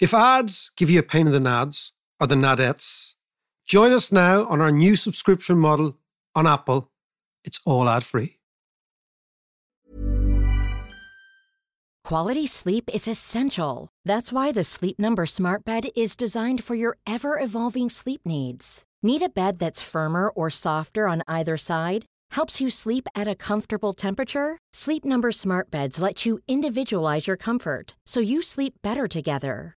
If ads give you a pain in the nads or the nadettes, join us now on our new subscription model on Apple. It's all ad free. Quality sleep is essential. That's why the Sleep Number Smart Bed is designed for your ever evolving sleep needs. Need a bed that's firmer or softer on either side? Helps you sleep at a comfortable temperature? Sleep Number Smart Beds let you individualize your comfort so you sleep better together.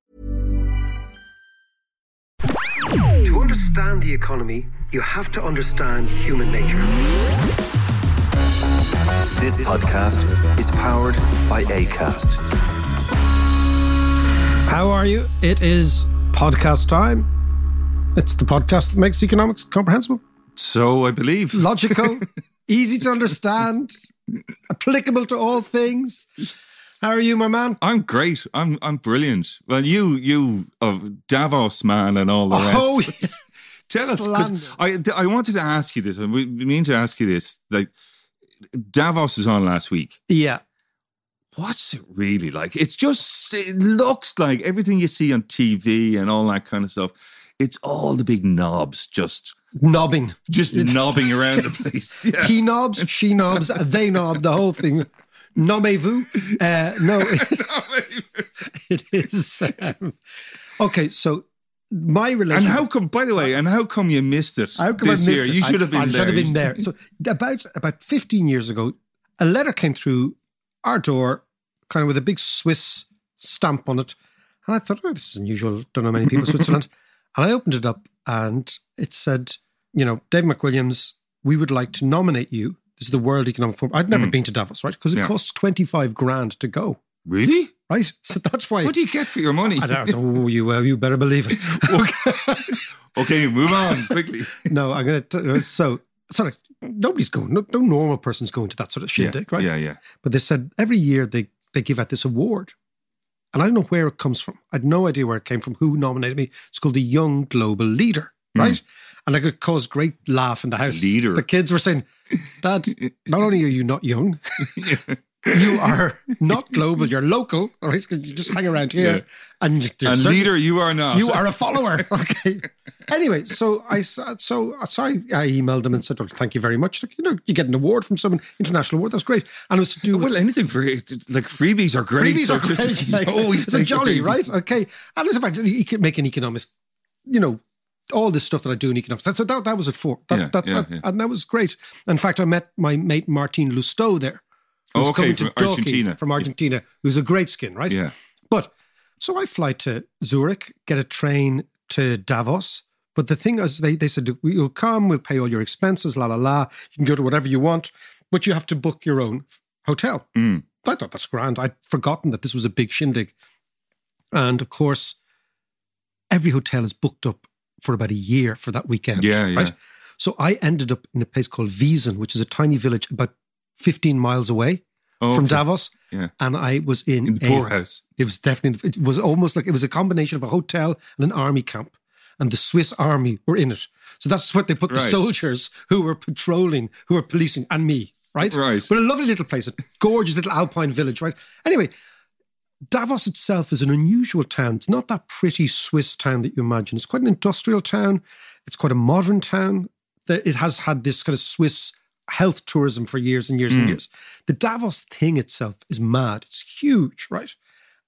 Understand the economy, you have to understand human nature. This podcast is powered by ACAST. How are you? It is podcast time. It's the podcast that makes economics comprehensible, So I believe. logical, easy to understand, applicable to all things. How are you, my man? I'm great. I'm I'm brilliant. Well, you you of Davos man and all the oh, rest. Oh, yeah. Tell us because. I I wanted to ask you this. I we mean to ask you this. Like Davos is on last week. yeah. What's it really like? It's just it looks like everything you see on TV and all that kind of stuff. It's all the big knobs just knobbing, just knobbing around the place. Yeah. He knobs, she knobs, they knob, the whole thing. Nommez-vous? Uh, no, it is. Um, okay, so my relationship. and how come? By the way, and how come you missed it How come this I missed year? it? You should have been I there. should have been there. So about about 15 years ago, a letter came through our door, kind of with a big Swiss stamp on it. And I thought, oh, this is unusual. Don't know many people in Switzerland. And I opened it up and it said, you know, Dave McWilliams, we would like to nominate you. This is the World Economic Forum. I'd never hmm. been to Davos, right? Because it. Yeah. costs 25 grand to go, Really? right? So that's why. What do you get for your money? I don't, oh, you, uh, you better believe it. Okay, move on quickly. no, I'm going to. So, sorry, nobody's going. No, no normal person's going to that sort of shindig, yeah, right? Yeah, yeah. But they said every year they they give out this award, and I don't know where it comes from. I had no idea where it came from. Who nominated me? It's called the Young Global Leader, right? And like it caused great laugh in the house. Hmm. Leader. The kids were saying, "Dad, not only are you not young." You are not global. You're local, right? you just hang around here, Yeah. and certain- leader, you are not. you are a follower. Okay. anyway, so I so so I, I emailed them and said, "Oh, thank you very much. Like, you know, you get an award from someone, international award. That's great." And it was to do with Well, anything for like freebies are great. freebies so are great. just Yeah, always it's a jolly, right? Okay. And it's about you can make an economics, you know, all this stuff that I do in economics. So that, that was it for. That, Yeah, that, yeah, that- yeah. And that was great. In fact, I met my mate Martin Lousteau there. Who's Oh, okay, coming to from Argentina. From Argentina, who's a great skin, right? Yeah. But so I fly to Zurich, get a train to Davos. But the thing is, they, they said, you'll come, we'll pay all your expenses, la la la. You can go to whatever you want, but you have to book your own hotel. Mm. I thought that's grand. I'd forgotten that this was a big shindig. And of course, every hotel is booked up for about a year for that weekend. Yeah, yeah. Right? So I ended up in a place called Wiesen, which is a tiny village about 15 miles away Oh, from okay. Davos. Yeah. And I was in, In the a- poorhouse. It was definitely, it was almost like it was a combination of a hotel and an army camp. And the Swiss army were in it. So that's what they put the soldiers who were patrolling, who were policing, and me, right? Right. But a lovely little place, a gorgeous little alpine village, right? Anyway, Davos itself is an unusual town. It's not that pretty Swiss town that you imagine. It's quite an industrial town. It's quite a modern town. That It has had this kind of Swiss health tourism for years and years and hmm. years. The Davos thing itself is mad. It's huge, right?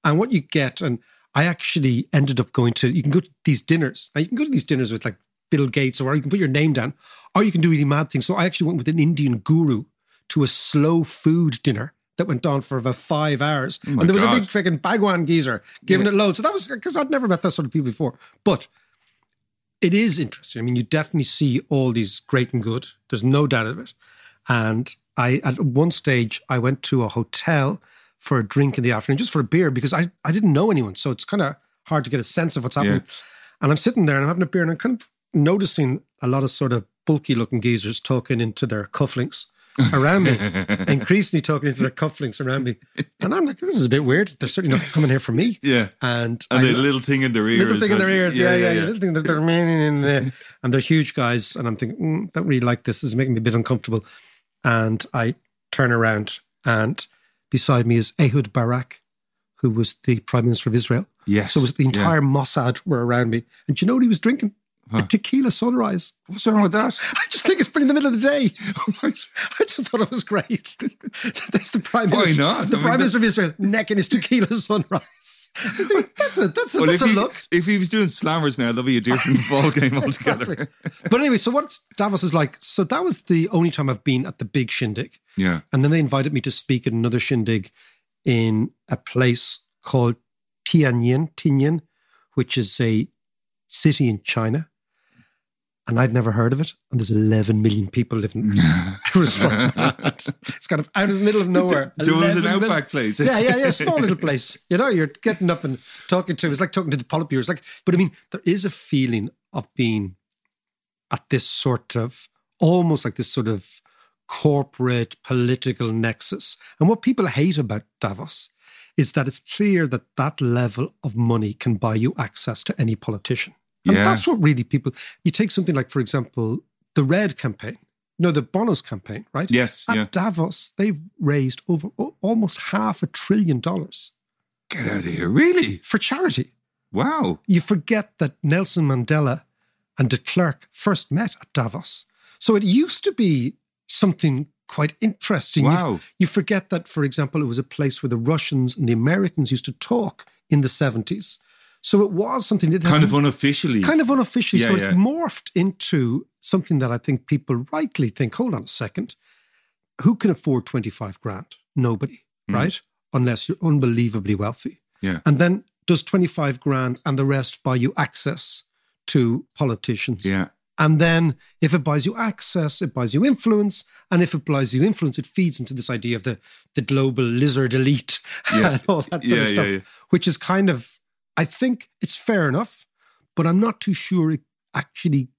And what you get, and I actually ended up going to, you can go to these dinners. Now, you can go to these dinners with like Bill Gates, or you can put your name down, or you can do really mad things. So I actually went with an Indian guru to a slow food dinner that went on for about five hours. Oh and there was God. a big freaking Bhagwan geezer giving it loads. So that was because I'd never met that sort of people before. But it is interesting. I mean, you definitely see all these great and good. There's no doubt of it. And I, at one stage, I went to a hotel for a drink in the afternoon, just for a beer, because I, I didn't know anyone. So it's kind of hard to get a sense of what's happening. And I'm sitting there and I'm having a beer and I'm kind of noticing a lot of sort of bulky looking geezers talking into their cufflinks around me, increasingly talking into their cufflinks around me. And I'm like, this is a bit weird. They're certainly not coming here for me. Yeah. And, And I- the little thing in their ears. little thing in their ears. Yeah, yeah, yeah. Little thing that they're remaining in there. And they're huge guys. And I'm thinking, mm, don't really like this. This is making me a bit uncomfortable. And I turn around and beside me is Ehud Barak, who was the Prime Minister of Israel. Yes. So it was the yeah. entire Mossad were around me. And do you know what he was drinking? A tequila sunrise. What's wrong with that? I just think it's pretty in the middle of the day. I just thought it was great. There's the Prime Why Minister. not? The I mean, Prime that- Minister of Israel necking his tequila sunrise. I think that's a that's a, Well, that's a he, look. if he was doing slammers now, that'd be a different ball game altogether. Exactly. But anyway, so what Davos is like, so that was the only time I've been at the big shindig. Yeah. And then they invited me to speak at another shindig in a place called Tianjin, Tianjin, which is a city in China. And I'd never heard of it. And there's 11 million people living it was. It's kind of out of the middle of nowhere. So it was an 11 million- outback place. yeah, yeah, yeah. Small little place. You know, you're getting up and talking to. It's like talking to the. It's like, but I mean, there is a feeling of being at this sort of almost like this sort of corporate political nexus. And what people hate about Davos is that it's clear that that level of money can buy you access to any politician. And Yeah. that's what really people. You take something like, for example, the Red campaign. No, the Bono's campaign, right? Yes, At yeah. Davos, they've raised over almost half a trillion dollars Get out of here. Really? for charity. Wow. You forget that Nelson Mandela and de Klerk first met at Davos. So it used to be something quite interesting. You- Wow. You, forget that, for example, it was a place where the Russians and the Americans used to talk in the 70s. So it was something that Kind of unofficially. kind of unofficially. Yeah, so yeah. it's morphed into something that I think people rightly think, hold on a second, who can afford 25 grand? Nobody, Mm. right? Unless you're unbelievably wealthy. Yeah. And then does 25 grand and the rest buy you access to politicians? Yeah. And then if it buys you access, it buys you influence. And if it buys you influence, it feeds into this idea of the, the global lizard elite Yeah. and all that sort Yeah, of stuff, yeah. which is kind of, I think it's fair enough, but I'm not too sure it actually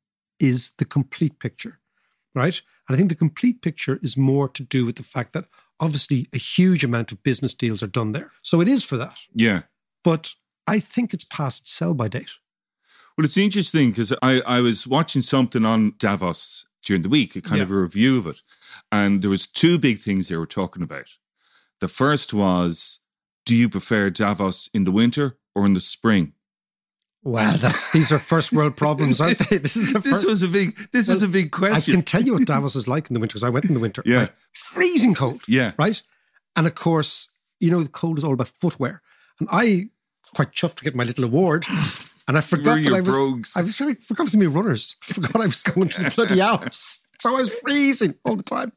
is the complete picture, right? And I think the complete picture is more to do with the fact that obviously a huge amount of business deals are done there. So it is for that. Yeah. But I think it's past sell by date. Well, it's interesting because I, I was watching something on Davos during the week, a kind of a review of it. And there was two big things they were talking about. The first was, do you prefer Davos in the winter or in the spring? Wow, that's these are first world problems, aren't they? This is the This first, was a big this is a big question. I can tell you what Davos is like in the winter because I went in the winter. Yeah. right? freezing cold. Yeah. right. And of course, you know the cold is all about footwear, and I quite chuffed to get my little award. And I forgot that I was brogues. I was trying, to forgot to be runners. I forgot I was going to the bloody Alps. So I was freezing all the time.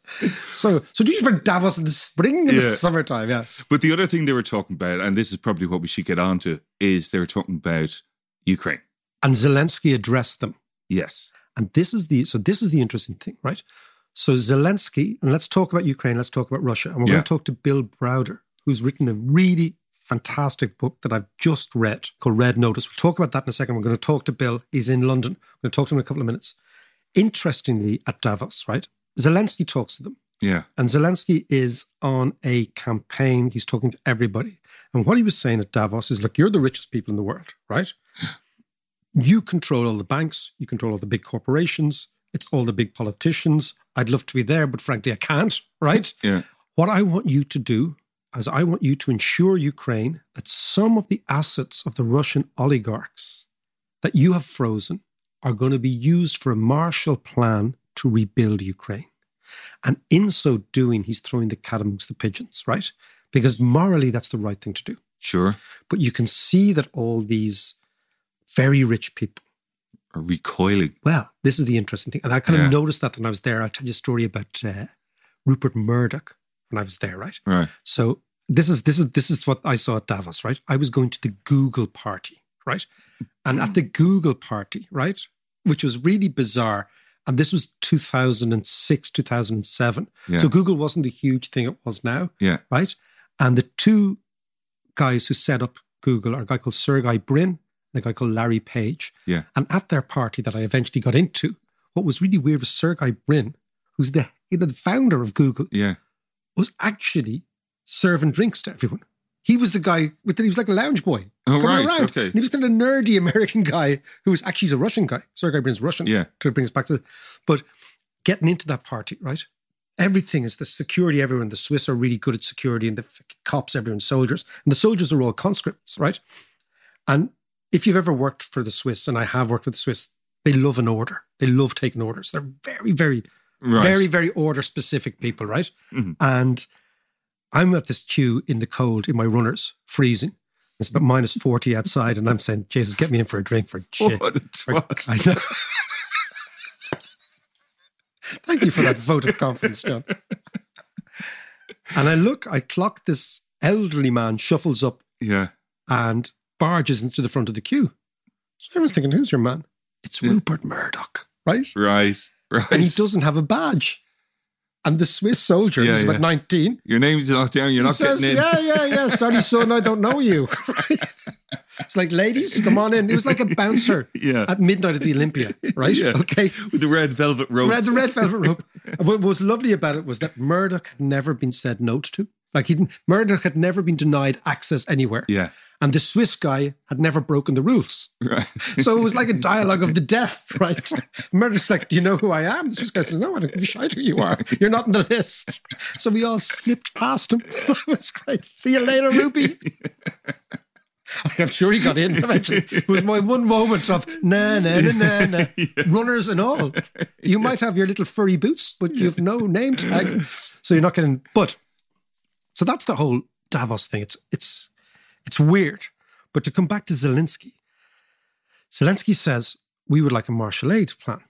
So, so do you prefer Davos in the spring and the summertime? Yeah. But the other thing they were talking about, and this is probably what we should get on to, is they were talking about Ukraine. And Zelensky addressed them. Yes. And this is the so this is the interesting thing, right? So Zelensky, and let's talk about Ukraine, let's talk about Russia. And we're Yeah. going to talk to Bill Browder, who's written a really fantastic book that I've just read called Red Notice. We'll talk about that in a second. We're going to talk to Bill. He's in London. We're going to talk to him in a couple of minutes. Interestingly, at Davos, right? Zelensky talks to them. Yeah. And Zelensky is on a campaign. He's talking to everybody. And what he was saying at Davos is look, you're the richest people in the world, right? You control all the banks, you control all the big corporations, it's all the big politicians. I'd love to be there, but frankly, I can't, right? Yeah. What I want you to do is I want you to ensure Ukraine that some of the assets of the Russian oligarchs that you have frozen are going to be used for a Marshall Plan to rebuild Ukraine. And in so doing, he's throwing the cat amongst the pigeons, right? Because morally, that's the right thing to do. Sure. But you can see that all these very rich people, are recoiling. well, this is the interesting thing. And I kind Yeah. of noticed that when I was there. I'll tell you a story about uh, Rupert Murdoch when I was there, right? Right. So this is this is this is what I saw at Davos, right? I was going to the Google party, right? And at the Google party, right, which was really bizarre, and this was 2006, 2007. Yeah. So Google wasn't the huge thing it was now, Yeah. right? And the two guys who set up Google are a guy called Sergey Brin and a guy called Larry Page. Yeah. And at their party that I eventually got into, what was really weird was Sergey Brin, who's the you know the founder of Google, Yeah. was actually serving drinks to everyone. He was the guy with the, he was like a lounge boy. Oh, coming right, around. okay. And he was kind of a nerdy American guy who was actually he's a Russian guy. Sergey Brin's Russian. Yeah. To bring us back to but getting into that party, right? Everything is the security everyone. The Swiss are really good at security and the cops, everyone, soldiers. And the soldiers are all conscripts, right? And if you've ever worked for the Swiss, and I have worked with the Swiss, they love an order. They love taking orders. They're very, very Right. very, very order specific people, right? Mhm. And I'm at this queue in the cold in my runners, freezing. It's about minus 40 outside, and I'm saying, Jesus, get me in for a drink for shit. What a twat. I know. Thank you for that vote of confidence, John. And I look, I clock this elderly man shuffles up Yeah. and barges into the front of the queue. So everyone's thinking, who's your man? It's Yeah. Rupert Murdoch, right? Right. Right. and he doesn't have a badge. And the Swiss soldier, Yeah, who's about 19, Your name's not down. You're not says, getting in. Yeah, yeah, yeah. Sorry, son, I don't know you. It's like, ladies, come on in. It was like a bouncer Yeah. at midnight at the Olympia, right? Yeah. Okay. With the red velvet rope. Red, the red velvet rope. And what was lovely about it was that Murdoch had never been said no to. Like he Murdoch had never been denied access anywhere. Yeah. And the Swiss guy had never broken the rules. Right. So it was like a dialogue of the deaf, right? Murdoch's like, Do you know who I am? The Swiss guy says, No, I don't give a shit who you are. You're not in the list. So we all slipped past him. it was great. See you later, Ruby. I'm sure he got in eventually. It was my one moment of na na na na na runners and all. You might have your little furry boots, but you've no name tag, so you're not getting. But so that's the whole Davos thing. It's it's it's weird. But to come back to Zelensky, Zelensky says we would like a Marshall aid plan,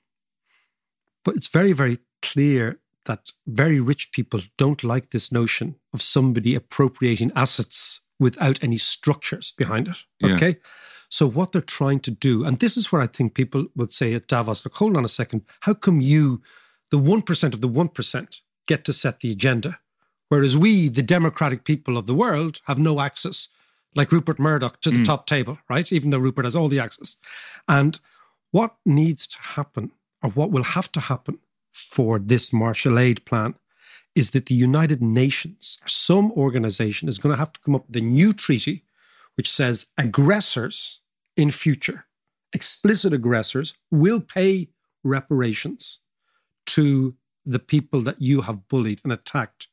but it's very very clear that very rich people don't like this notion of somebody appropriating assets without any structures behind it. Yeah. Okay. So what they're trying to do, and this is where I think people would say at Davos, look, hold on a second, how come you, the 1% of the 1%, get to set the agenda? Whereas we, the democratic people of the world, have no access, like Rupert Murdoch, to the mm. top table, right? Even though Rupert has all the access. And what needs to happen, or what will have to happen for this Marshall aid plan, is that the United Nations, some organization, is going to have to come up with a new treaty which says aggressors in future, explicit aggressors, will pay reparations to the people that you have bullied and attacked.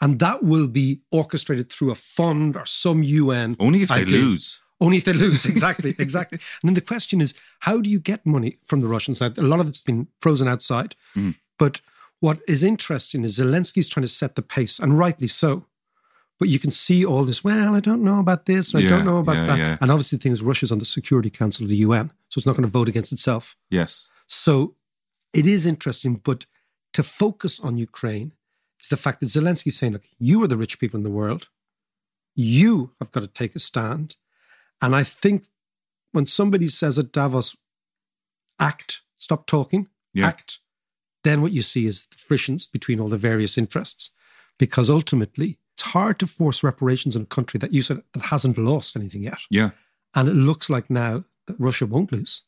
And that will be orchestrated through a fund or some UN. Only if they idea. lose. Only if they lose, exactly, exactly. And then the question is, how do you get money from the Russians? Now, a lot of it's been frozen outside. Mm. But what is interesting is Zelensky's trying to set the pace, and rightly so. But you can see all this, well, I don't know about this, I don't know about yeah, that. yeah. And obviously, things Russia's on the Security Council of the UN, so it's not going to vote against itself. Yes. So it is interesting, but to focus on Ukraine is the fact that Zelensky's saying, look, you are the rich people in the world. You have got to take a stand. And I think when somebody says at Davos, act, stop talking, Yeah. act, then what you see is the frictions between all the various interests. Because ultimately, it's hard to force reparations in a country that you said that hasn't lost anything yet. Yeah. And it looks like now that Russia won't lose.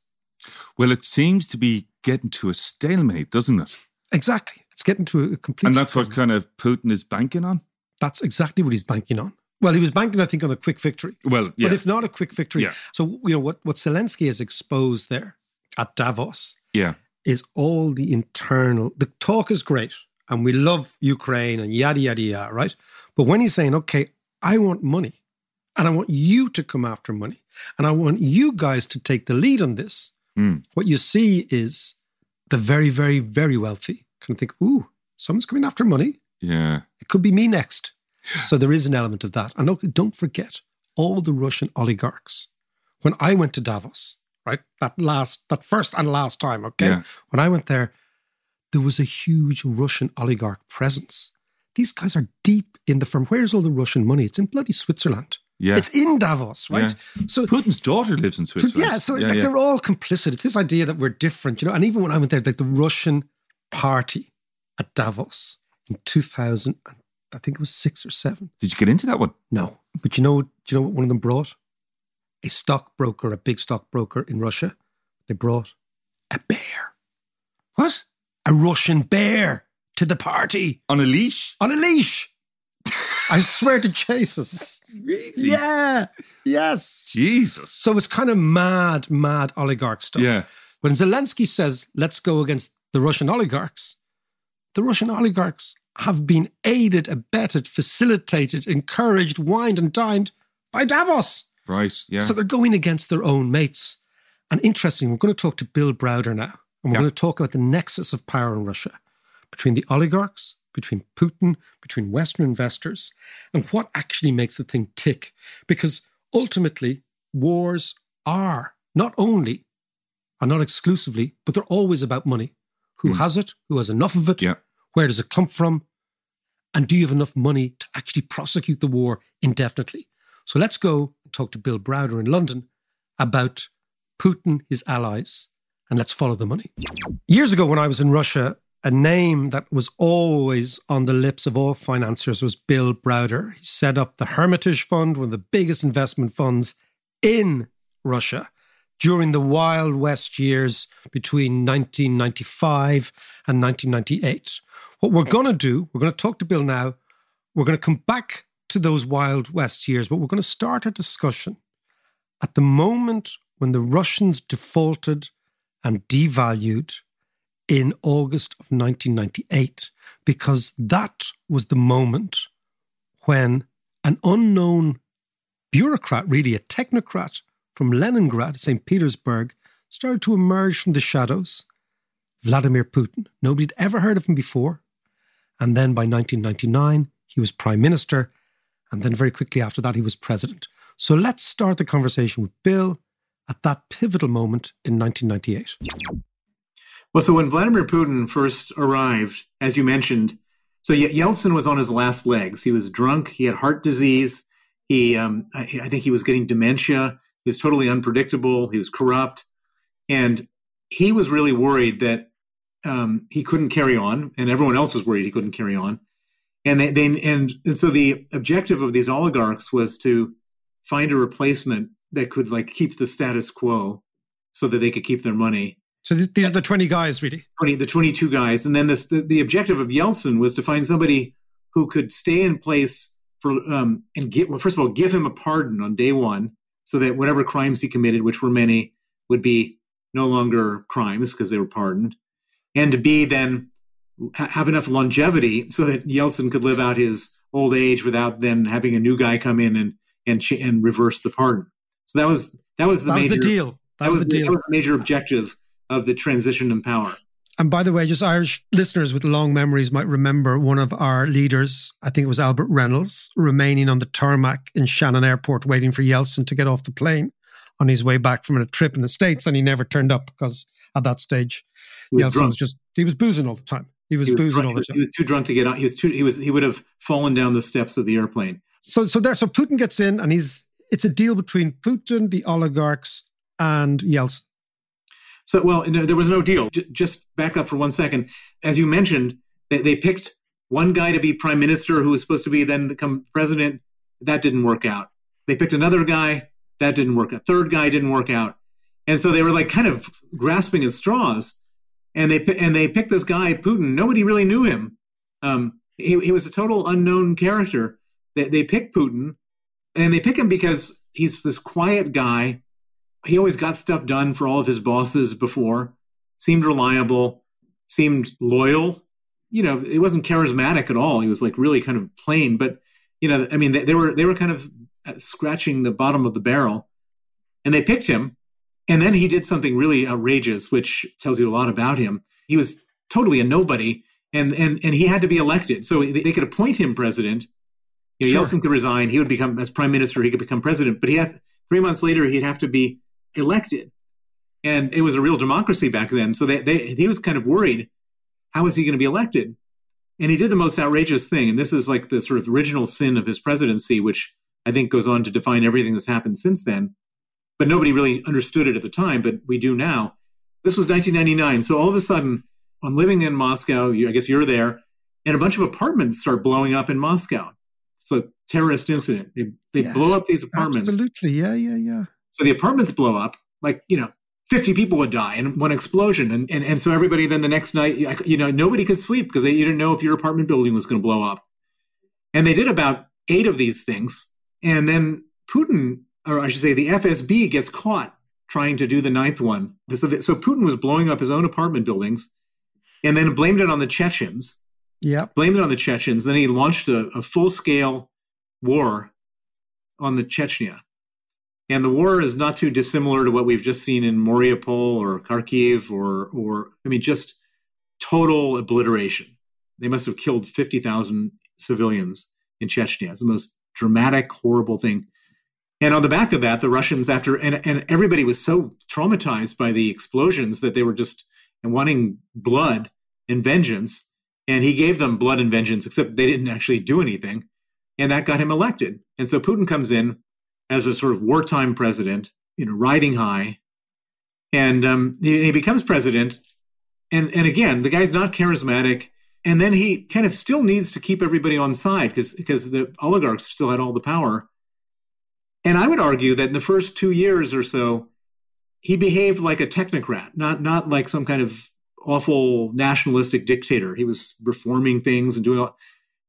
Well, it seems to be getting to a stalemate, doesn't it? Exactly. It's getting to a complete. And that's what kind of Putin is banking on. That's exactly what he's banking on. Well, he was banking, I think, on a quick victory. Well, yeah. But if not a quick victory, Yeah. so you know what what Zelensky has exposed there at Davos yeah. is all the internal. The talk is great, and we love Ukraine and yada yada yada, right? But when he's saying, "Okay, I want money, and I want you to come after money, and I want you guys to take the lead on this," Mm. what you see is the very, very, very wealthy kind of think, "Ooh, someone's coming after money." Yeah. It could be me next. So there is an element of that. And don't forget all the Russian oligarchs. When I went to Davos, right, that last, that first and last time, okay, Yeah. when I went there, there was a huge Russian oligarch presence. These guys are deep in the firm. Where's all the Russian money? It's in bloody Switzerland. Yeah. It's in Davos, right? Yeah. So Putin's daughter lives in Switzerland. yeah, so like they're all complicit. It's this idea that we're different, you know. And even when I went there, like the Russian party at Davos in 2000, I think it was six or seven. Did you get into that one? No, but you know, do you know what one of them brought? A stockbroker, a big stockbroker in Russia. They brought a bear. What? A Russian bear to the party On a leash? on a leash. I swear to Jesus. Really? Yeah. Yes. Jesus. So it's kind of mad, mad oligarch stuff. Yeah. When Zelensky says, let's go against the Russian oligarchs, the Russian oligarchs have been aided, abetted, facilitated, encouraged, wined and dined by Davos. Right. Yeah. So they're going against their own mates. And interesting, we're going to talk to Bill Browder now. And we're Yeah. going to talk about the nexus of power in Russia between the oligarchs, between Putin, between Western investors, and what actually makes the thing tick. Because ultimately, wars are not only, are not exclusively, but they're always about money. Who hmm. has it? Who has enough of it? Yeah. Where does it come from? And do you have enough money to actually prosecute the war indefinitely? So let's go talk to Bill Browder in London about Putin, his allies, and let's follow the money. Years ago, when I was in Russia, a name that was always on the lips of all financiers was Bill Browder. He set up the Hermitage Fund, one of the biggest investment funds in Russia during the Wild West years between 1995 and 1998. What we're going to do, we're going to talk to Bill now. We're going to come back to those Wild West years, but we're going to start a discussion at the moment when the Russians defaulted and devalued in August of 1998, because that was the moment when an unknown bureaucrat, really a technocrat from Leningrad, St. Petersburg, started to emerge from the shadows. Vladimir Putin. Nobody had ever heard of him before. And then by 1999, he was prime minister. And then very quickly after that, he was president. So let's start the conversation with Bill at that pivotal moment in 1998. Well, so when Vladimir Putin first arrived, as you mentioned, so Yeltsin was on his last legs. He was drunk. He had heart disease. He, um, I, I think he was getting dementia. He was totally unpredictable. He was corrupt. And he was really worried that um, he couldn't carry on, and everyone else was worried he couldn't carry on. And they, they and, and so the objective of these oligarchs was to find a replacement that could like keep the status quo, so that they could keep their money. So th- these are the 20 guys, really. 20, the 22 guys. And then this, the, the objective of Yeltsin was to find somebody who could stay in place for, um, and get, well, first of all, give him a pardon on day one so that whatever crimes he committed, which were many, would be no longer crimes because they were pardoned. And to be then ha- have enough longevity so that Yeltsin could live out his old age without then having a new guy come in and, and, ch- and reverse the pardon. So that was, that was the That was the deal. That, was, the deal. That was the major objective of the transition in power. And by the way, just Irish listeners with long memories might remember one of our leaders, I think it was Albert Reynolds, remaining on the tarmac in Shannon Airport waiting for Yeltsin to get off the plane on his way back from a trip in the States. And he never turned up because at that stage, He was Yeltsin drunk. was just, he was boozing all the time. He was He was, boozing drunk. all He the time. he was too drunk to get on. He was too. He was. He would have fallen down the steps of the airplane. So, so there, so Putin gets in and he's, it's a deal between Putin, the oligarchs, and Yeltsin. So, well, no, there was no deal. J- just back up for one second. As you mentioned, they, they picked one guy to be prime minister who was supposed to be then become president. That didn't work out. They picked another guy. That didn't work out. Third guy didn't work out. And so they were like kind of grasping at straws. And they and they picked this guy Putin. Nobody really knew him. Um, he, he was a total unknown character. They, they picked Putin, and they pick him because he's this quiet guy he always got stuff done for all of his bosses before seemed reliable seemed loyal you know it wasn't charismatic at all he was like really kind of plain but you know i mean they, they were they were kind of uh, scratching the bottom of the barrel and they picked him and then he did something really outrageous which tells you a lot about him he was totally a nobody and and and he had to be elected so they, they could appoint him president you know, Sure. Yeltsin could resign. He would become as prime minister. He could become president. But he had three months later, he'd have to be elected, and it was a real democracy back then. So they, they, he was kind of worried. How is he going to be elected? And he did the most outrageous thing. And this is like the sort of original sin of his presidency, which I think goes on to define everything that's happened since then. But nobody really understood it at the time, but we do now. This was 1999. So all of a sudden, I'm living in Moscow. I guess you're there. And a bunch of apartments start blowing up in Moscow. It's a terrorist incident. They, they yes, blow up these apartments. Absolutely. Yeah, yeah, yeah. So the apartments blow up. Like, you know, 50 people would die in one explosion. And, and, and so everybody then the next night, you know, nobody could sleep because they didn't know if your apartment building was going to blow up. And they did about eight of these things. And then Putin, or I should say the FSB, gets caught trying to do the ninth one. So, so Putin was blowing up his own apartment buildings and then blamed it on the Chechens. Yeah. Blamed it on the Chechens. Then he launched a, a full scale war on the Chechnya. And the war is not too dissimilar to what we've just seen in Mariupol or Kharkiv or, or I mean, just total obliteration. They must have killed 50,000 civilians in Chechnya. It's the most dramatic, horrible thing. And on the back of that, the Russians, after, and, and everybody was so traumatized by the explosions that they were just wanting blood and vengeance. And he gave them blood and vengeance, except they didn't actually do anything. And that got him elected. And so Putin comes in as a sort of wartime president, you know, riding high, and um, he, he becomes president. And and again, the guy's not charismatic, and then he kind of still needs to keep everybody on side because because the oligarchs still had all the power. And I would argue that in the first two years or so, he behaved like a technocrat, not not like some kind of awful nationalistic dictator. He was reforming things and doing all.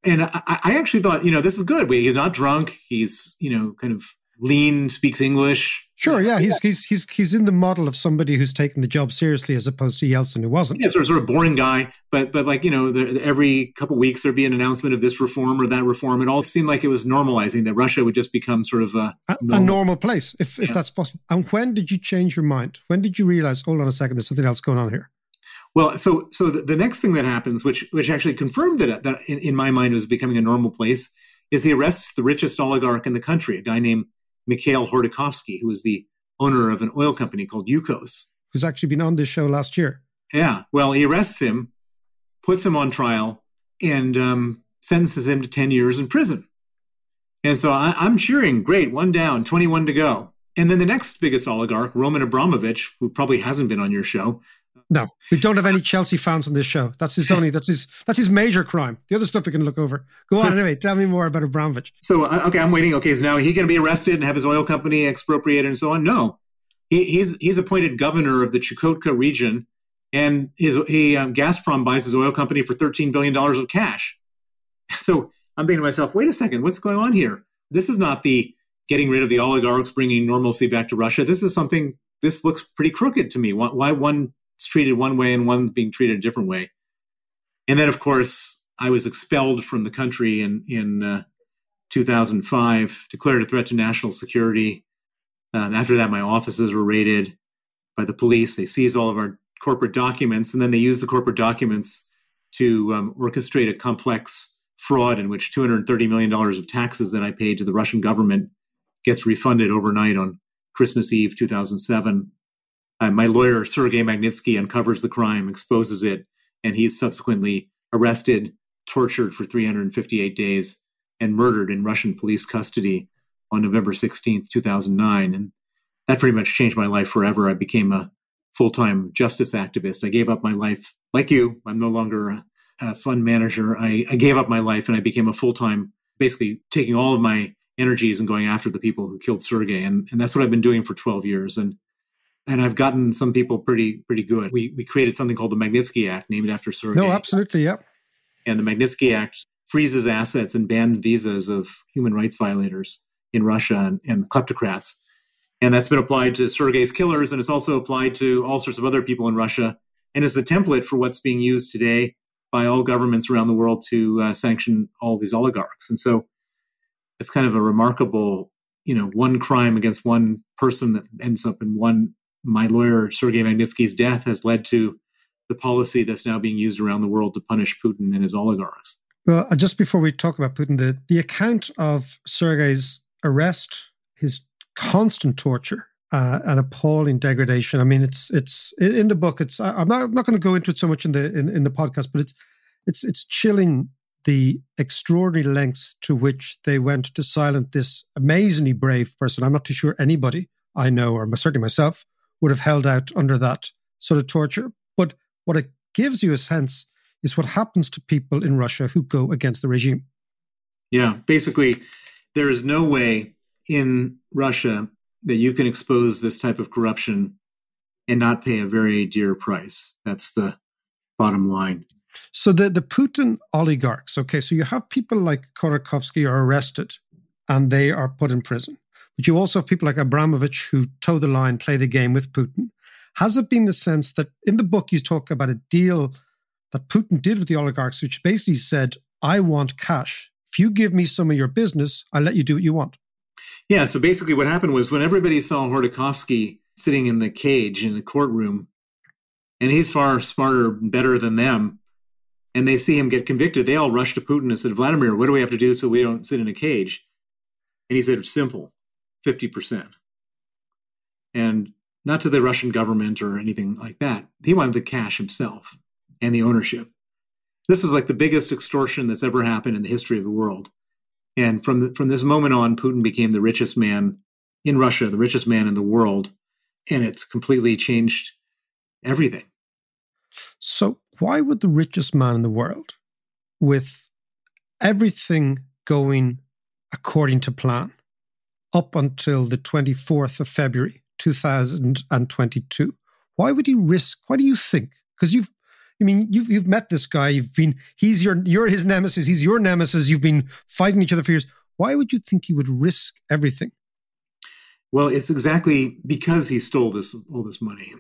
And I, I actually thought, you know, this is good. He's not drunk. He's, you know, kind of lean, speaks English. Sure, yeah, he's he's he's he's in the model of somebody who's taken the job seriously, as opposed to Yeltsin, who wasn't. Yeah, sort of, sort of boring guy, but but like you know, the, every couple weeks there'd be an announcement of this reform or that reform. It all seemed like it was normalizing that Russia would just become sort of a a normal, a normal place, if if that's possible. And when did you change your mind? When did you realize? Hold on a second, there's something else going on here. Well, so so the, the next thing that happens, which which actually confirmed that that in, in my mind was becoming a normal place, is he arrests the richest oligarch in the country, a guy named Mikhail Khodorkovsky, who is the owner of an oil company called Yukos. Who's actually been on this show last year. Yeah. Well, he arrests him, puts him on trial, and um, sentences him to 10 years in prison. And so I, I'm cheering. Great. One down, 21 to go. And then the next biggest oligarch, Roman Abramovich, who probably hasn't been on your show, no, we don't have any Chelsea fans on this show. That's his only. That's his. That's his major crime. The other stuff we can look over. Go on anyway. Tell me more about Abramovich. So uh, okay, I'm waiting. Okay, so now he going to be arrested and have his oil company expropriated and so on? No, he, he's he's appointed governor of the Chukotka region, and his he um, Gazprom buys his oil company for 13 billion dollars of cash. So I'm thinking to myself, wait a second, what's going on here? This is not the getting rid of the oligarchs, bringing normalcy back to Russia. This is something. This looks pretty crooked to me. Why, why one treated one way and one being treated a different way. And then, of course, I was expelled from the country in in uh, 2005, declared a threat to national security. Uh, after that, my offices were raided by the police. They seized all of our corporate documents, and then they used the corporate documents to um, orchestrate a complex fraud in which $230 million of taxes that I paid to the Russian government gets refunded overnight on Christmas Eve 2007 uh, my lawyer, Sergei Magnitsky, uncovers the crime, exposes it, and he's subsequently arrested, tortured for 358 days, and murdered in Russian police custody on November 16th, 2009. And that pretty much changed my life forever. I became a full time justice activist. I gave up my life, like you. I'm no longer a, fund manager. I, I gave up my life and I became a full time, basically taking all of my energies and going after the people who killed Sergei. And, and that's what I've been doing for 12 years. And and I've gotten some people pretty pretty good. We we created something called the Magnitsky Act, named after Sergei. No, absolutely, yep. And the Magnitsky Act freezes assets and bans visas of human rights violators in Russia and, and kleptocrats. And that's been applied to Sergei's killers, and it's also applied to all sorts of other people in Russia, and is the template for what's being used today by all governments around the world to uh, sanction all these oligarchs. And so it's kind of a remarkable, you know, one crime against one person that ends up in one my lawyer Sergei Magnitsky's death has led to the policy that's now being used around the world to punish Putin and his oligarchs. Well, uh, just before we talk about Putin, the, the account of Sergei's arrest, his constant torture, uh, and appalling degradation. I mean, it's it's in the book. It's I'm not I'm not going to go into it so much in the in, in the podcast, but it's it's it's chilling the extraordinary lengths to which they went to silence this amazingly brave person. I'm not too sure anybody I know, or certainly myself, would have held out under that sort of torture. But what it gives you a sense is what happens to people in Russia who go against the regime. Yeah, basically, there is no way in Russia that you can expose this type of corruption and not pay a very dear price. That's the bottom line. So the, the Putin oligarchs, okay, so you have people like Khodorkovsky are arrested and they are put in prison. But you also have people like Abramovich who toe the line, play the game with Putin. Has it been the sense that in the book you talk about a deal that Putin did with the oligarchs, which basically said, I want cash. If you give me some of your business, I'll let you do what you want. Yeah. So basically, what happened was when everybody saw Khodorkovsky sitting in the cage in the courtroom, and he's far smarter, better than them, and they see him get convicted, they all rush to Putin and said, Vladimir, what do we have to do so we don't sit in a cage? And he said, simple 50%. And not to the Russian government or anything like that. He wanted the cash himself and the ownership. This was like the biggest extortion that's ever happened in the history of the world. And from the, from this moment on, Putin became the richest man in Russia, the richest man in the world, and it's completely changed everything. So, why would the richest man in the world, with everything going according to plan, up until the 24th of February 2022, why would he risk? Why do you think? Because you've I mean, you've you've met this guy. You've been he's your you're his nemesis. He's your nemesis. You've been fighting each other for years. Why would you think he would risk everything? Well, it's exactly because he stole this all this money.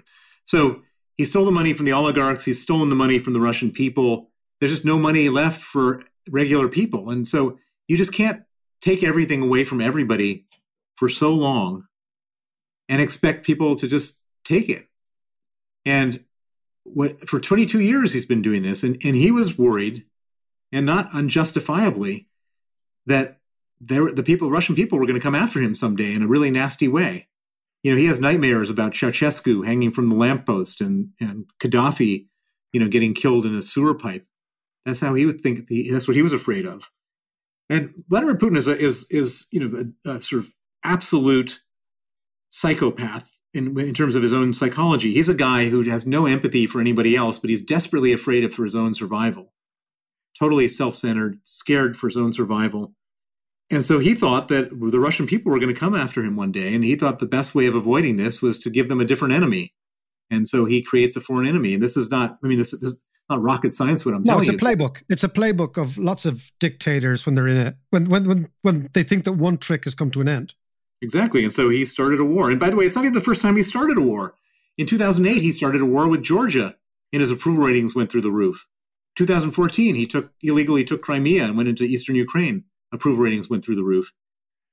So he stole the money from the oligarchs. He's stolen the money from the Russian people. There's just no money left for regular people, and so you just can't take everything away from everybody for so long and expect people to just take it. And what for 22 years he's been doing this, and, and he was worried, and not unjustifiably, that there the people, Russian people, were going to come after him someday in a really nasty way. You know, he has nightmares about Ceausescu hanging from the lamppost and and Gaddafi, you know, getting killed in a sewer pipe. That's how he would think. The, that's what he was afraid of. And Vladimir Putin is a, is is you know a, a sort of absolute psychopath in, in terms of his own psychology. He's a guy who has no empathy for anybody else, but he's desperately afraid of for his own survival. Totally self-centered, scared for his own survival. And so he thought that the Russian people were going to come after him one day, and he thought the best way of avoiding this was to give them a different enemy. And so he creates a foreign enemy. And this is not, I mean, this, this is not rocket science. What I'm no, telling you. it's a playbook. It's a playbook of lots of dictators when they're in it, when when when when they think that one trick has come to an end. Exactly. And so he started a war. And by the way, it's not even the first time he started a war. In 2008, he started a war with Georgia, and his approval ratings went through the roof. 2014, he took illegally took Crimea and went into eastern Ukraine. Approval ratings went through the roof.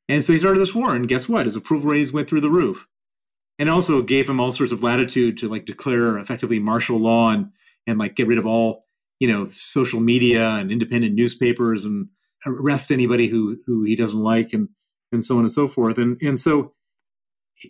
And so he started this war, and guess what? His approval ratings went through the roof. And also gave him all sorts of latitude to like declare effectively martial law and and like get rid of all you know social media and independent newspapers and arrest anybody who who he doesn't like and and so on and so forth. And and so,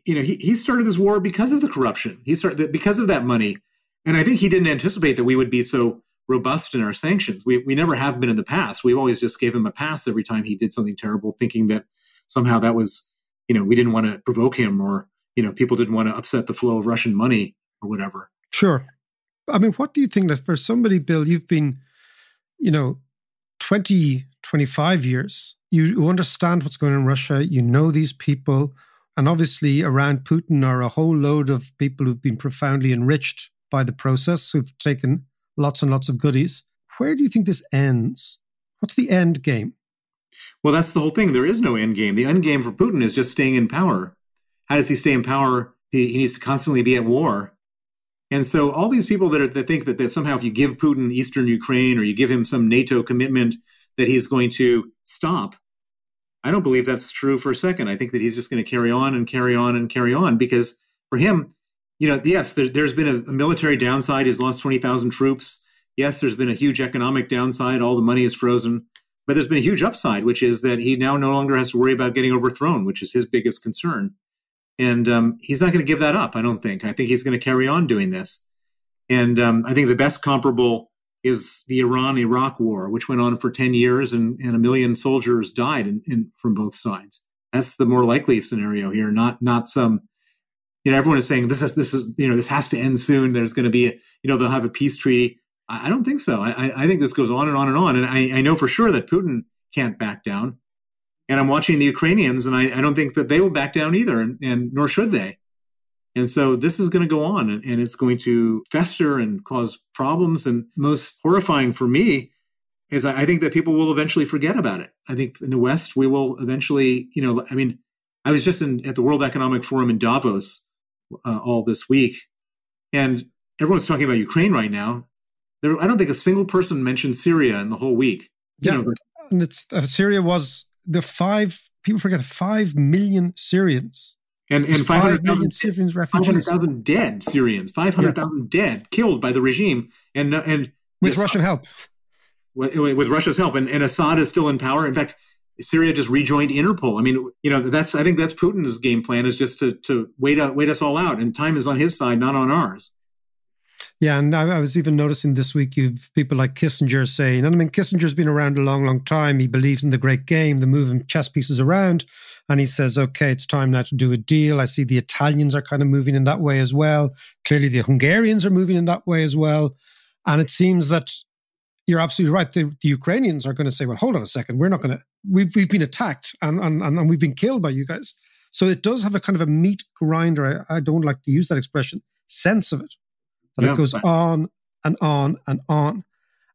you know, he, he started this war because of the corruption. He started because of that money. And I think he didn't anticipate that we would be so robust in our sanctions. We we never have been in the past. We've always just gave him a pass every time he did something terrible, thinking that somehow that was, you know, we didn't want to provoke him or, you know, people didn't want to upset the flow of Russian money or whatever. Sure. I mean, what do you think that for somebody, Bill, you've been, you know, 20, 25 years you understand what's going on in Russia. You know these people. And obviously, around Putin are a whole load of people who've been profoundly enriched by the process, who've taken lots and lots of goodies. Where do you think this ends? What's the end game? Well, that's the whole thing. There is no end game. The end game for Putin is just staying in power. How does he stay in power? He, he needs to constantly be at war. And so, all these people that, are, that think that, that somehow if you give Putin Eastern Ukraine or you give him some NATO commitment, that he's going to stop. I don't believe that's true for a second. I think that he's just going to carry on and carry on and carry on because for him, you know, yes, there, has been a, a, military downside. He's lost 20,000 troops. Yes, there's been a huge economic downside. All the money is frozen. But there's been a huge upside, which is that he now no longer has to worry about getting overthrown, which is his biggest concern. And um, he's not going to give that up, I don't think. I think he's going to carry on doing this. And um, I think the best comparable is the Iran Iraq war, which went on for 10 years and, and a million soldiers died in, in, from both sides. That's the more likely scenario here, not not some you know, everyone is saying this is this is you know this has to end soon. There's going to be a, you know they'll have a peace treaty. I, I don't think so. I, I think this goes on and on and on. And I, I know for sure that Putin can't back down. And I'm watching the Ukrainians, and I, don't think that they will back down either, and, and nor should they. And so this is going to go on, and, and it's going to fester and cause problems. And most horrifying for me is I, I think that people will eventually forget about it. I think in the West we will eventually, you know, I mean, I was just in, at the World Economic Forum in Davos uh, all this week. And everyone's talking about Ukraine right now. There, I don't think a single person mentioned Syria in the whole week. You yeah, know, and it's uh, Syria was the five people forget five million Syrians and and five hundred thousand Syrians refugees, five hundred thousand dead Syrians, five hundred thousand yeah. dead, killed by the regime, and uh, and with Russian help, with, with Russia's help, and, and Assad is still in power. In fact, Syria just rejoined Interpol. I mean, you know, that's I think that's Putin's game plan is just to to wait out, wait us all out, and time is on his side, not on ours. Yeah, and I, I, was even noticing this week you've people like Kissinger saying, and I mean Kissinger's been around a long, long time. He believes in the great game, the moving chess pieces around, and he says, okay, it's time now to do a deal. I see the Italians are kind of moving in that way as well. Clearly, the Hungarians are moving in that way as well, and it seems that you're absolutely right. The, the, Ukrainians are going to say, well, hold on a second. We're not going to, we've, we've been attacked and, and, and we've been killed by you guys. So it does have a kind of a meat grinder. I, I don't like to use that expression, sense of it, that yeah. it goes on and on and on.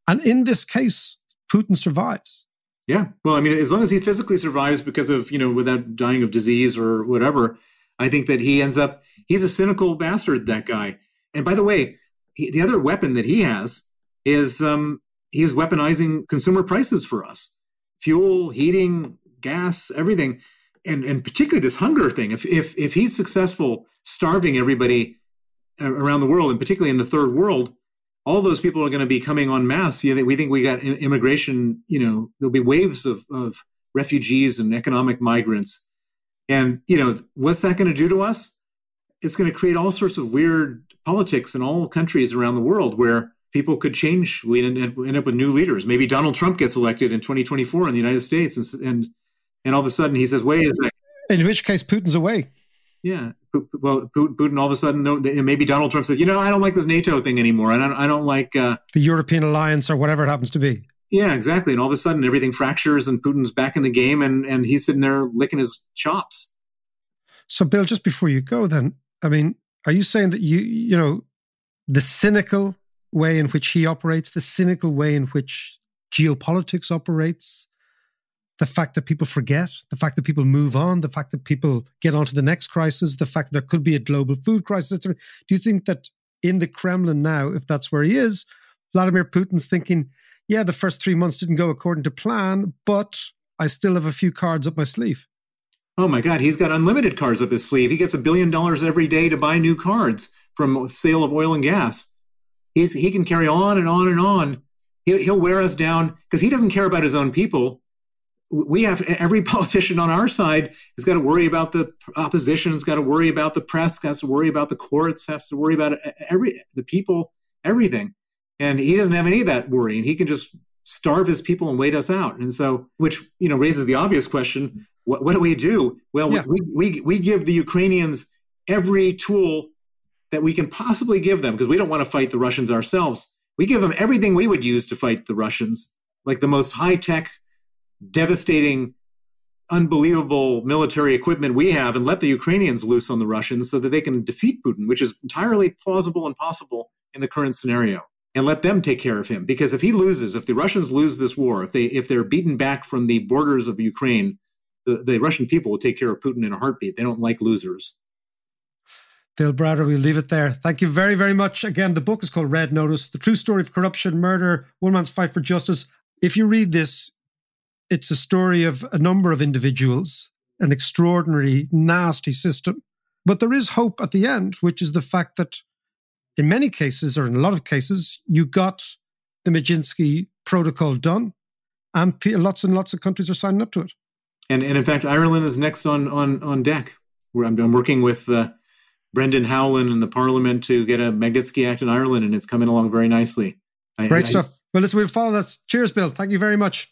And in this case, Putin survives. Yeah. Well, I mean, as long as he physically survives because of, you know, without dying of disease or whatever, I think that he ends up, he's a cynical bastard, that guy. And by the way, he, the other weapon that he has is um, he is weaponizing consumer prices for us fuel heating gas everything and and particularly this hunger thing if if if he's successful starving everybody around the world and particularly in the third world all those people are going to be coming en masse you know, we think we got immigration you know there'll be waves of, of refugees and economic migrants and you know what's that going to do to us it's going to create all sorts of weird politics in all countries around the world where people could change. We end, up with new leaders. Maybe Donald Trump gets elected in 2024 in the United States, and and, and all of a sudden he says, "Wait a second. In which case, Putin's away. Yeah. Well, Putin all of a sudden, maybe Donald Trump says, "You know, I don't like this NATO thing anymore. I don't. I don't like uh, the European alliance or whatever it happens to be." Yeah, exactly. And all of a sudden, everything fractures, and Putin's back in the game, and and he's sitting there licking his chops. So, Bill, just before you go, then, I mean, are you saying that you, you know, the cynical way in which he operates, the cynical way in which geopolitics operates, the fact that people forget, the fact that people move on, the fact that people get on to the next crisis, the fact that there could be a global food crisis. Do you think that in the Kremlin now, if that's where he is, Vladimir Putin's thinking, yeah, the first three months didn't go according to plan, but I still have a few cards up my sleeve? Oh my God, he's got unlimited cards up his sleeve. He gets a billion dollars every day to buy new cards from sale of oil and gas. He's, he can carry on and on and on. He'll, he'll wear us down because he doesn't care about his own people. We have every politician on our side has got to worry about the opposition, has got to worry about the press, has to worry about the courts, has to worry about every the people, everything. And he doesn't have any of that worry, and he can just starve his people and wait us out. And so, which you know raises the obvious question: What, what do we do? Well, yeah. we, we we give the Ukrainians every tool that we can possibly give them because we don't want to fight the Russians ourselves. We give them everything we would use to fight the Russians, like the most high tech, devastating, unbelievable military equipment we have, and let the Ukrainians loose on the Russians so that they can defeat Putin, which is entirely plausible and possible in the current scenario. And let them take care of him. Because if he loses, if the Russians lose this war, if they if they're beaten back from the borders of Ukraine, the, the Russian people will take care of Putin in a heartbeat. They don't like losers. Bill Browder, we'll leave it there. Thank you very, very much. Again, the book is called Red Notice The True Story of Corruption, Murder, One Man's Fight for Justice. If you read this, it's a story of a number of individuals, an extraordinary, nasty system. But there is hope at the end, which is the fact that in many cases, or in a lot of cases, you got the Magnitsky Protocol done, and lots and lots of countries are signing up to it. And, and in fact, Ireland is next on on on deck. Where I'm, I'm working with uh, Brendan Howlin and the Parliament to get a Magnitsky Act in Ireland, and it's coming along very nicely. I- Great I- stuff. Well, listen, we'll follow that. Cheers, Bill. Thank you very much.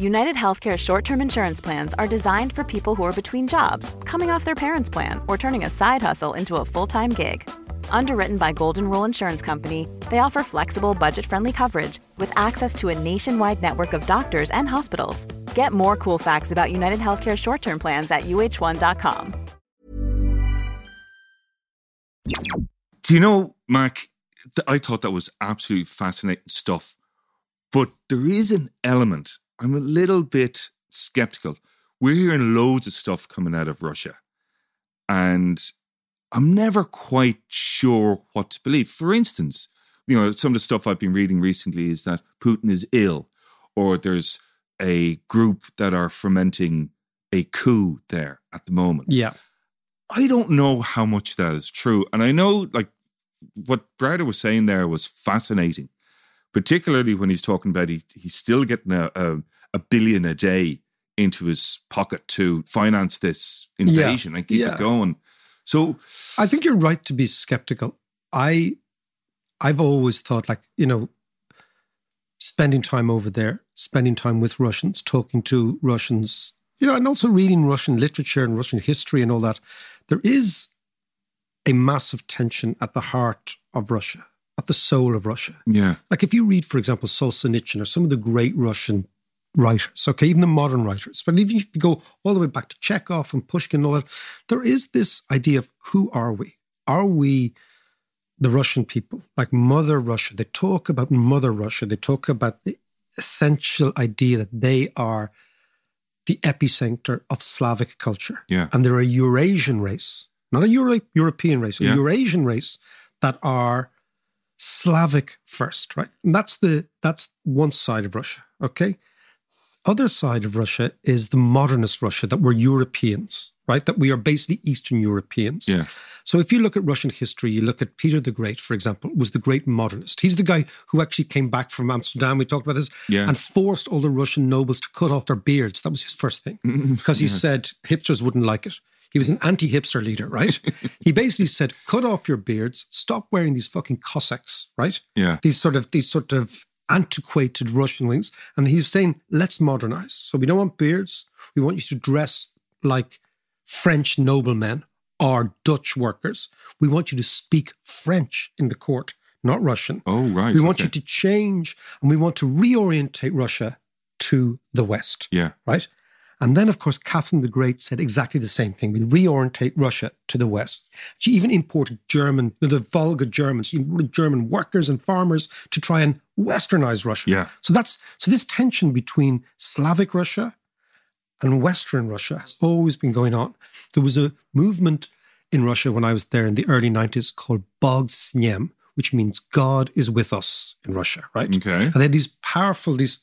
United Healthcare short term insurance plans are designed for people who are between jobs, coming off their parents' plan, or turning a side hustle into a full time gig. Underwritten by Golden Rule Insurance Company, they offer flexible, budget friendly coverage with access to a nationwide network of doctors and hospitals. Get more cool facts about United Healthcare short term plans at uh1.com. Do you know, Mark? I thought that was absolutely fascinating stuff. But there is an element, I'm a little bit skeptical. We're hearing loads of stuff coming out of Russia. And I'm never quite sure what to believe. For instance, you know, some of the stuff I've been reading recently is that Putin is ill, or there's a group that are fermenting a coup there at the moment. Yeah. I don't know how much that is true. And I know, like, what Browder was saying there was fascinating, particularly when he's talking about he, he's still getting a, a, a billion a day into his pocket to finance this invasion and keep yeah. it going. So I think you're right to be skeptical. I I've always thought like, you know, spending time over there, spending time with Russians, talking to Russians, you know, and also reading Russian literature and Russian history and all that, there is a massive tension at the heart of Russia, at the soul of Russia. yeah, Like if you read, for example, Solzhenitsyn or some of the great Russian writers, okay, even the modern writers, but even if you go all the way back to Chekhov and Pushkin and all that, there is this idea of who are we? Are we the Russian people, like Mother Russia? They talk about Mother Russia. They talk about the essential idea that they are the epicenter of Slavic culture. Yeah. And they're a Eurasian race, not a Euro- European race, a Yeah. Eurasian race that are Slavic first, right? And that's the that's one side of Russia. Okay. Other side of Russia is the modernist Russia that we're Europeans, right? That we are basically Eastern Europeans. yeah, So if you look at Russian history, you look at Peter the Great, for example, was the great modernist. He's the guy who actually came back from Amsterdam. We talked about this, Yeah. and forced all the Russian nobles to cut off their beards. That was his first thing because he said hipsters wouldn't like it. He was an anti-hipster leader, right? he basically said, "Cut off your beards. Stop wearing these fucking Cossacks, right? yeah, These sort of these sort of antiquated Russian wings." And he's saying, "Let's modernize. So we don't want beards. We want you to dress like French noblemen or Dutch workers. We want you to speak French in the court, not Russian. Oh, right. we want okay. you to change and we want to reorientate Russia to the West, Yeah, right? And then, of course, Catherine the Great said exactly the same thing. We reorientate Russia to the West. She even imported German, the Volga Germans, she imported German workers and farmers to try and westernize Russia. Yeah. So that's so this tension between Slavic Russia and Western Russia has always been going on. There was a movement in Russia when I was there in the early 90s called Bog Snem, which means God is with us in Russia, right? Okay. And they had these powerful, these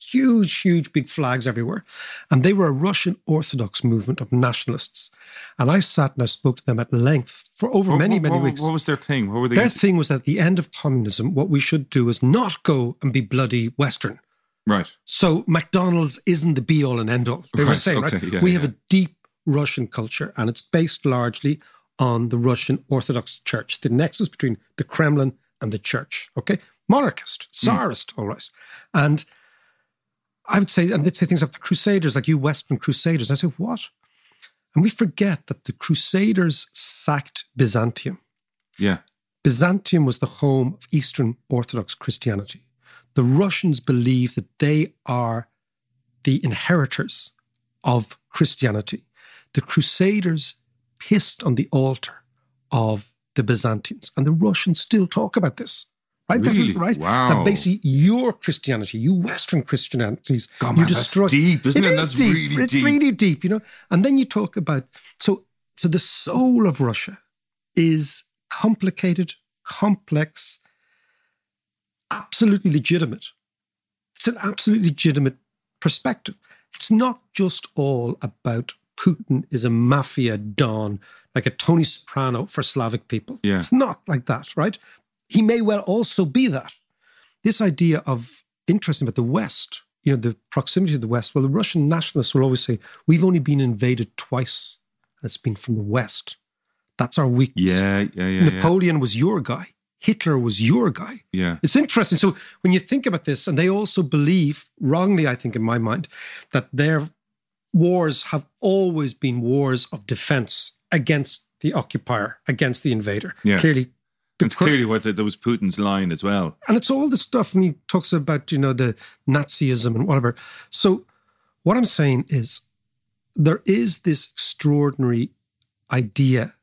huge, huge big flags everywhere. And they were a Russian Orthodox movement of nationalists. And I sat and I spoke to them at length for over What- many, what, many what- weeks. What was their thing? What were they? Their thing was at the end of communism, what we should do is not go and be bloody Western. right. So McDonald's isn't the be all and end all. They were saying, okay, right? yeah, we yeah. have a deep Russian culture and it's based largely on the Russian Orthodox Church, the nexus between the Kremlin and the church. Okay. Monarchist, hmm. czarist, all right. And I would say, and they'd say things like the Crusaders, like you Western Crusaders. And I say, what? And we forget that the Crusaders sacked Byzantium. Yeah. Byzantium was the home of Eastern Orthodox Christianity. The Russians believe that they are the inheritors of Christianity. The Crusaders pissed on the altar of the Byzantines, and the Russians still talk about this. Right, this is Really? right. Wow. That basically your Christianity, you Western Christianities, God, you man, that's deep, isn't it? is That's deep. really it's deep. It's really deep, you know. And then you talk about so so the soul of Russia is complicated, complex, absolutely legitimate. It's an absolutely legitimate perspective. It's not just all about Putin is a mafia don, like a Tony Soprano for Slavic people. Yeah. It's not like that, right? He may well also be that. This idea of interesting about the West, you know, the proximity of the West. Well, the Russian nationalists will always say, we've only been invaded twice, and it's been from the West. That's our weakness. Yeah, yeah, yeah. yeah. Napoleon was your guy. Hitler was your guy. Yeah. It's interesting. So when you think about this, and they also believe, wrongly, I think, in my mind, that their wars have always been wars of defense against the occupier, against the invader. Yeah. Clearly. It's clearly what the, that was Putin's line as well. and it's all the stuff when he talks about, you know, the Nazism and whatever. So what I'm saying is there is this extraordinary idea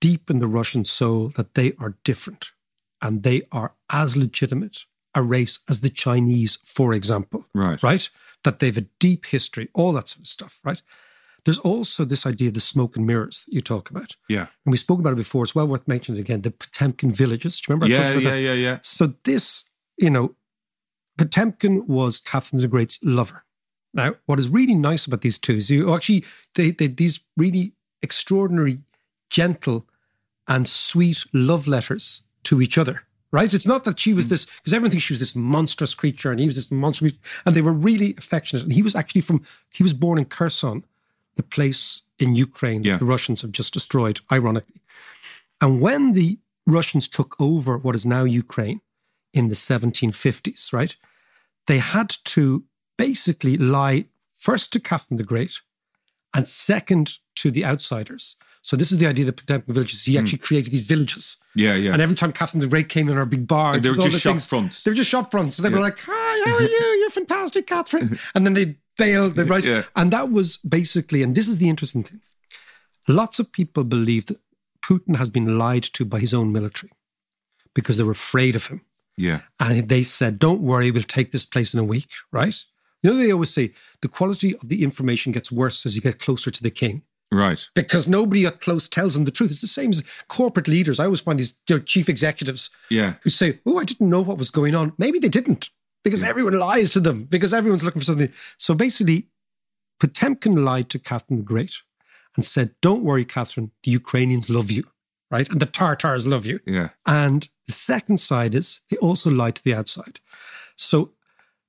deep in the Russian soul that they are different and they are as legitimate a race as the Chinese, for example. Right. Right? That they've a deep history, all that sort of stuff, right? There's also this idea of the smoke and mirrors that you talk about. Yeah. And we spoke about it before. It's well worth mentioning again. The Potemkin villages. Do you remember? I Yeah, yeah, that? yeah, yeah. So this, you know, Potemkin was Catherine the Great's lover. Now, what is really nice about these two is you actually they, they these really extraordinary, gentle, and sweet love letters to each other. Right? It's not that she Hmm. was this because everyone thinks she was this monstrous creature and he was this monstrous, and they were really affectionate. And he was actually from he was born in Kherson, the place in Ukraine that Yeah. the Russians have just destroyed, ironically. And when the Russians took over what is now Ukraine in the 1750s, right, they had to basically lie first to Catherine the Great and second to the outsiders. So this is the idea of the Potemkin villages. He hmm. actually created these villages. Yeah, yeah. And every time Catherine the Great came in our big bar, they were just the shop fronts. They were just shop fronts. So they Yeah. were like, "Hi, how are you? You're fantastic, Catherine." And then they bail. They right. Yeah. And that was basically, and this is the interesting thing. Lots of people believe that Putin has been lied to by his own military because they're afraid of him. yeah. And they said, don't worry, we'll take this place in a week, right? You know, they always say the quality of the information gets worse as you get closer to the king Right. because nobody up close tells them the truth. It's the same as corporate leaders. I always find these you know, chief executives Yeah. who say, oh, I didn't know what was going on. Maybe they didn't because everyone lies to them because everyone's looking for something. So basically, Potemkin lied to Catherine the Great and said, don't worry, Catherine, the Ukrainians love you, right? And the Tartars love you. Yeah. And the second side is they also lie to the outside. So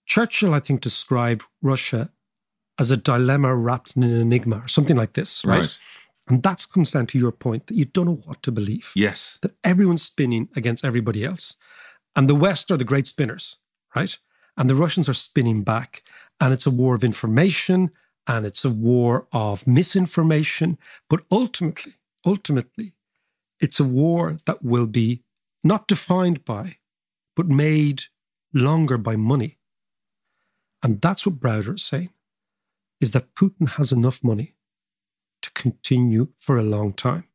Churchill, I think, described Russia as a dilemma wrapped in an enigma or something like this, right? Right. And that comes down to your point that you don't know what to believe. Yes. That everyone's spinning against everybody else. And the West are the great spinners, right? And the Russians are spinning back. And it's a war of information and it's a war of misinformation. But ultimately, ultimately, it's a war that will be not defined by, but made longer by money. And that's what Browder is saying, is that Putin has enough money to continue for a long time.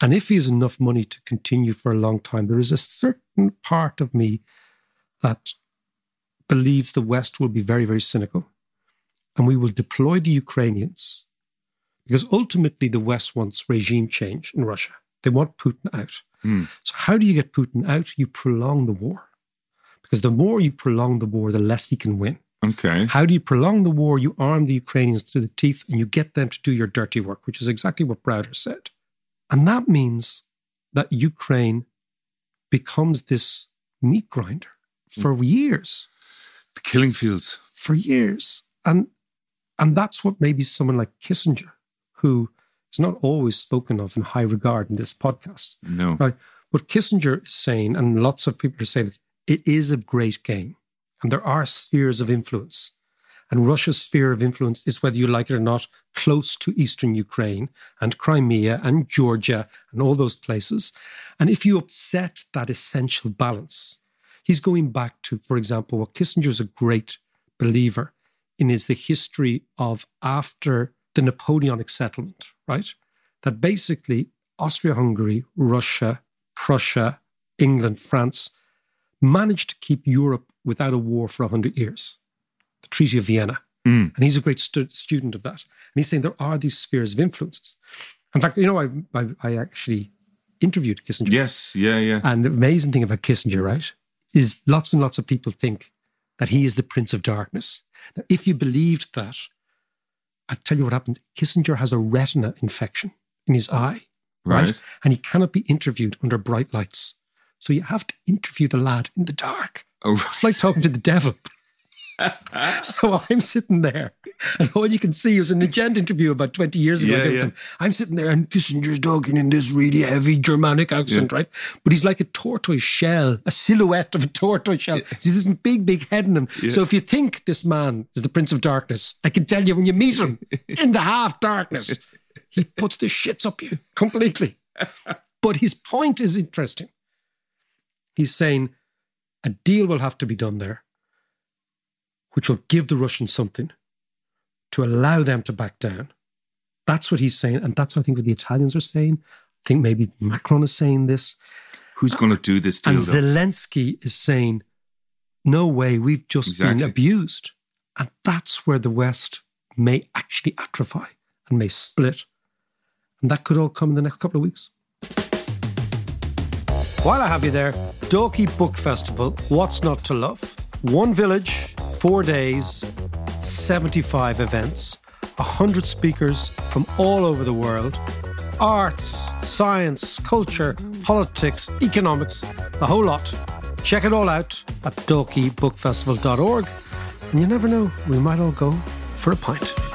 And if he has enough money to continue for a long time, there is a certain part of me that believes the West will be very, very cynical. And we will deploy the Ukrainians because ultimately the West wants regime change in Russia. They want Putin out. Hmm. So, how do you get Putin out? You prolong the war. Because the more you prolong the war, the less he can win. Okay. How do you prolong the war? You arm the Ukrainians to the teeth and you get them to do your dirty work, which is exactly what Browder said. And that means that Ukraine becomes this meat grinder for years, The killing fields. for years. And and that's what maybe someone like Kissinger, who is not always spoken of in high regard in this podcast. No. Right. But Kissinger is saying, and lots of people are saying, it is a great game. And there are spheres of influence. And Russia's sphere of influence is, whether you like it or not, close to eastern Ukraine and Crimea and Georgia and all those places. And if you upset that essential balance, he's going back to, for example, what Kissinger's a great believer in is the history of after the Napoleonic settlement, right? That basically Austria Hungary, Russia, Prussia, England, France managed to keep Europe without a war for 100 years. The Treaty of Vienna. Mm. And he's a great stu- student of that. And he's saying there are these spheres of influences. In fact, you know, I, I, I actually interviewed Kissinger. Yes, yeah, yeah. And the amazing thing about Kissinger, right, is lots and lots of people think that he is the Prince of Darkness. Now, if you believed that, I'll tell you what happened. Kissinger has a retina infection in his eye, right? Right. And he cannot be interviewed under bright lights. So you have to interview the lad in the dark. Oh, It's like talking to the devil. so I'm sitting there, and all you can see is an agenda interview about 20 years ago. Yeah, yeah. I'm sitting there, and Kissinger's talking in this really heavy Germanic accent, right? But he's like a tortoise shell, a silhouette of a tortoise shell. He's this big, big head in him. So if you think this man is the Prince of Darkness, I can tell you when you meet him in the half darkness, he puts the shits up you completely. But his point is interesting. He's saying a deal will have to be done there, which will give the Russians something to allow them to back down. That's what he's saying. And that's, I think, what the Italians are saying. I think maybe Macron is saying this. Who's going to do this deal? And though? Zelensky is saying, no way, we've just been abused. And that's where the West may actually atrophy and may split. And that could all come in the next couple of weeks. While I have you there, Dalkey Book Festival, What's Not to Love? One village, four days, 75 events, 100 speakers from all over the world, arts, science, culture, politics, economics, the whole lot. Check it all out at dalkeybookfestival.org. And you never know, we might all go for a pint.